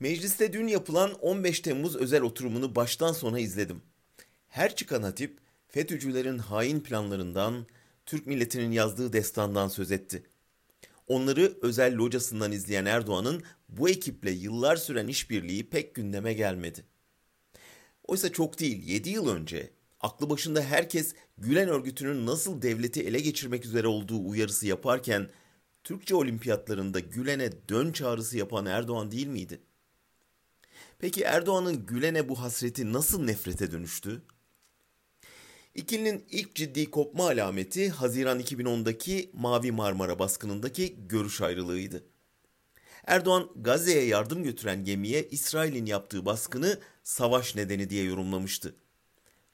Mecliste dün yapılan 15 Temmuz özel oturumunu baştan sona izledim. Her çıkan hatip FETÖ'cülerin hain planlarından, Türk milletinin yazdığı destandan söz etti. Onları özel locasından izleyen Erdoğan'ın bu ekiple yıllar süren işbirliği pek gündeme gelmedi. Oysa çok değil 7 yıl önce aklı başında herkes Gülen örgütünün nasıl devleti ele geçirmek üzere olduğu uyarısı yaparken Türkçe olimpiyatlarında Gülen'e dön çağrısı yapan Erdoğan değil miydi? Peki Erdoğan'ın Gülen'e bu hasreti nasıl nefrete dönüştü? İkilinin ilk ciddi kopma alameti Haziran 2010'daki Mavi Marmara baskınındaki görüş ayrılığıydı. Erdoğan Gazze'ye yardım götüren gemiye İsrail'in yaptığı baskını savaş nedeni diye yorumlamıştı.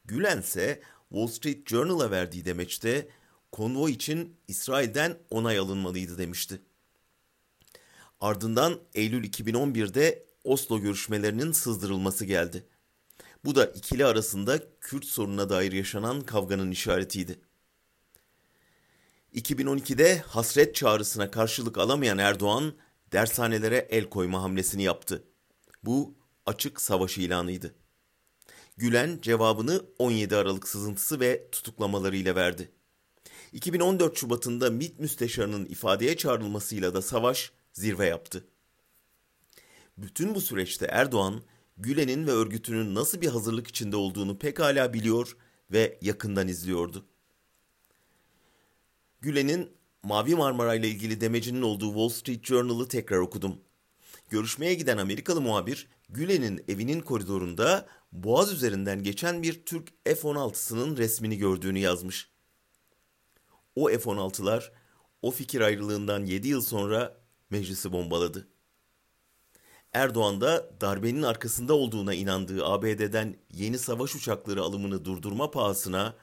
Gülen ise Wall Street Journal'a verdiği demeçte konvoy için İsrail'den onay alınmalıydı demişti. Ardından Eylül 2011'de Oslo görüşmelerinin sızdırılması geldi. Bu da ikili arasında Kürt sorununa dair yaşanan kavganın işaretiydi. 2012'de hasret çağrısına karşılık alamayan Erdoğan dershanelere el koyma hamlesini yaptı. Bu açık savaş ilanıydı. Gülen cevabını 17 Aralık sızıntısı ve tutuklamalarıyla verdi. 2014 Şubat'ında MİT müsteşarının ifadeye çağrılmasıyla da savaş zirve yaptı. Bütün bu süreçte Erdoğan, Gülen'in ve örgütünün nasıl bir hazırlık içinde olduğunu pekala biliyor ve yakından izliyordu. Gülen'in Mavi Marmara ile ilgili demecinin olduğu Wall Street Journal'ı tekrar okudum. Görüşmeye giden Amerikalı muhabir Gülen'in evinin koridorunda Boğaz üzerinden geçen bir Türk F-16'sının resmini gördüğünü yazmış. O F-16'lar o fikir ayrılığından 7 yıl sonra meclisi bombaladı. Erdoğan da darbenin arkasında olduğuna inandığı ABD'den yeni savaş uçakları alımını durdurma pahasına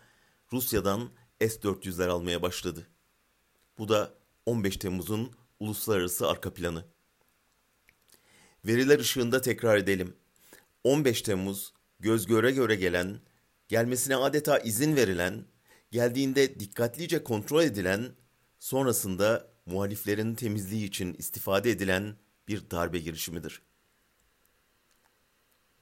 Rusya'dan S-400'ler almaya başladı. Bu da 15 Temmuz'un uluslararası arka planı. Veriler ışığında tekrar edelim. 15 Temmuz göz göre göre gelen, gelmesine adeta izin verilen, geldiğinde dikkatlice kontrol edilen, sonrasında muhaliflerin temizliği için istifade edilen bir darbe girişimidir.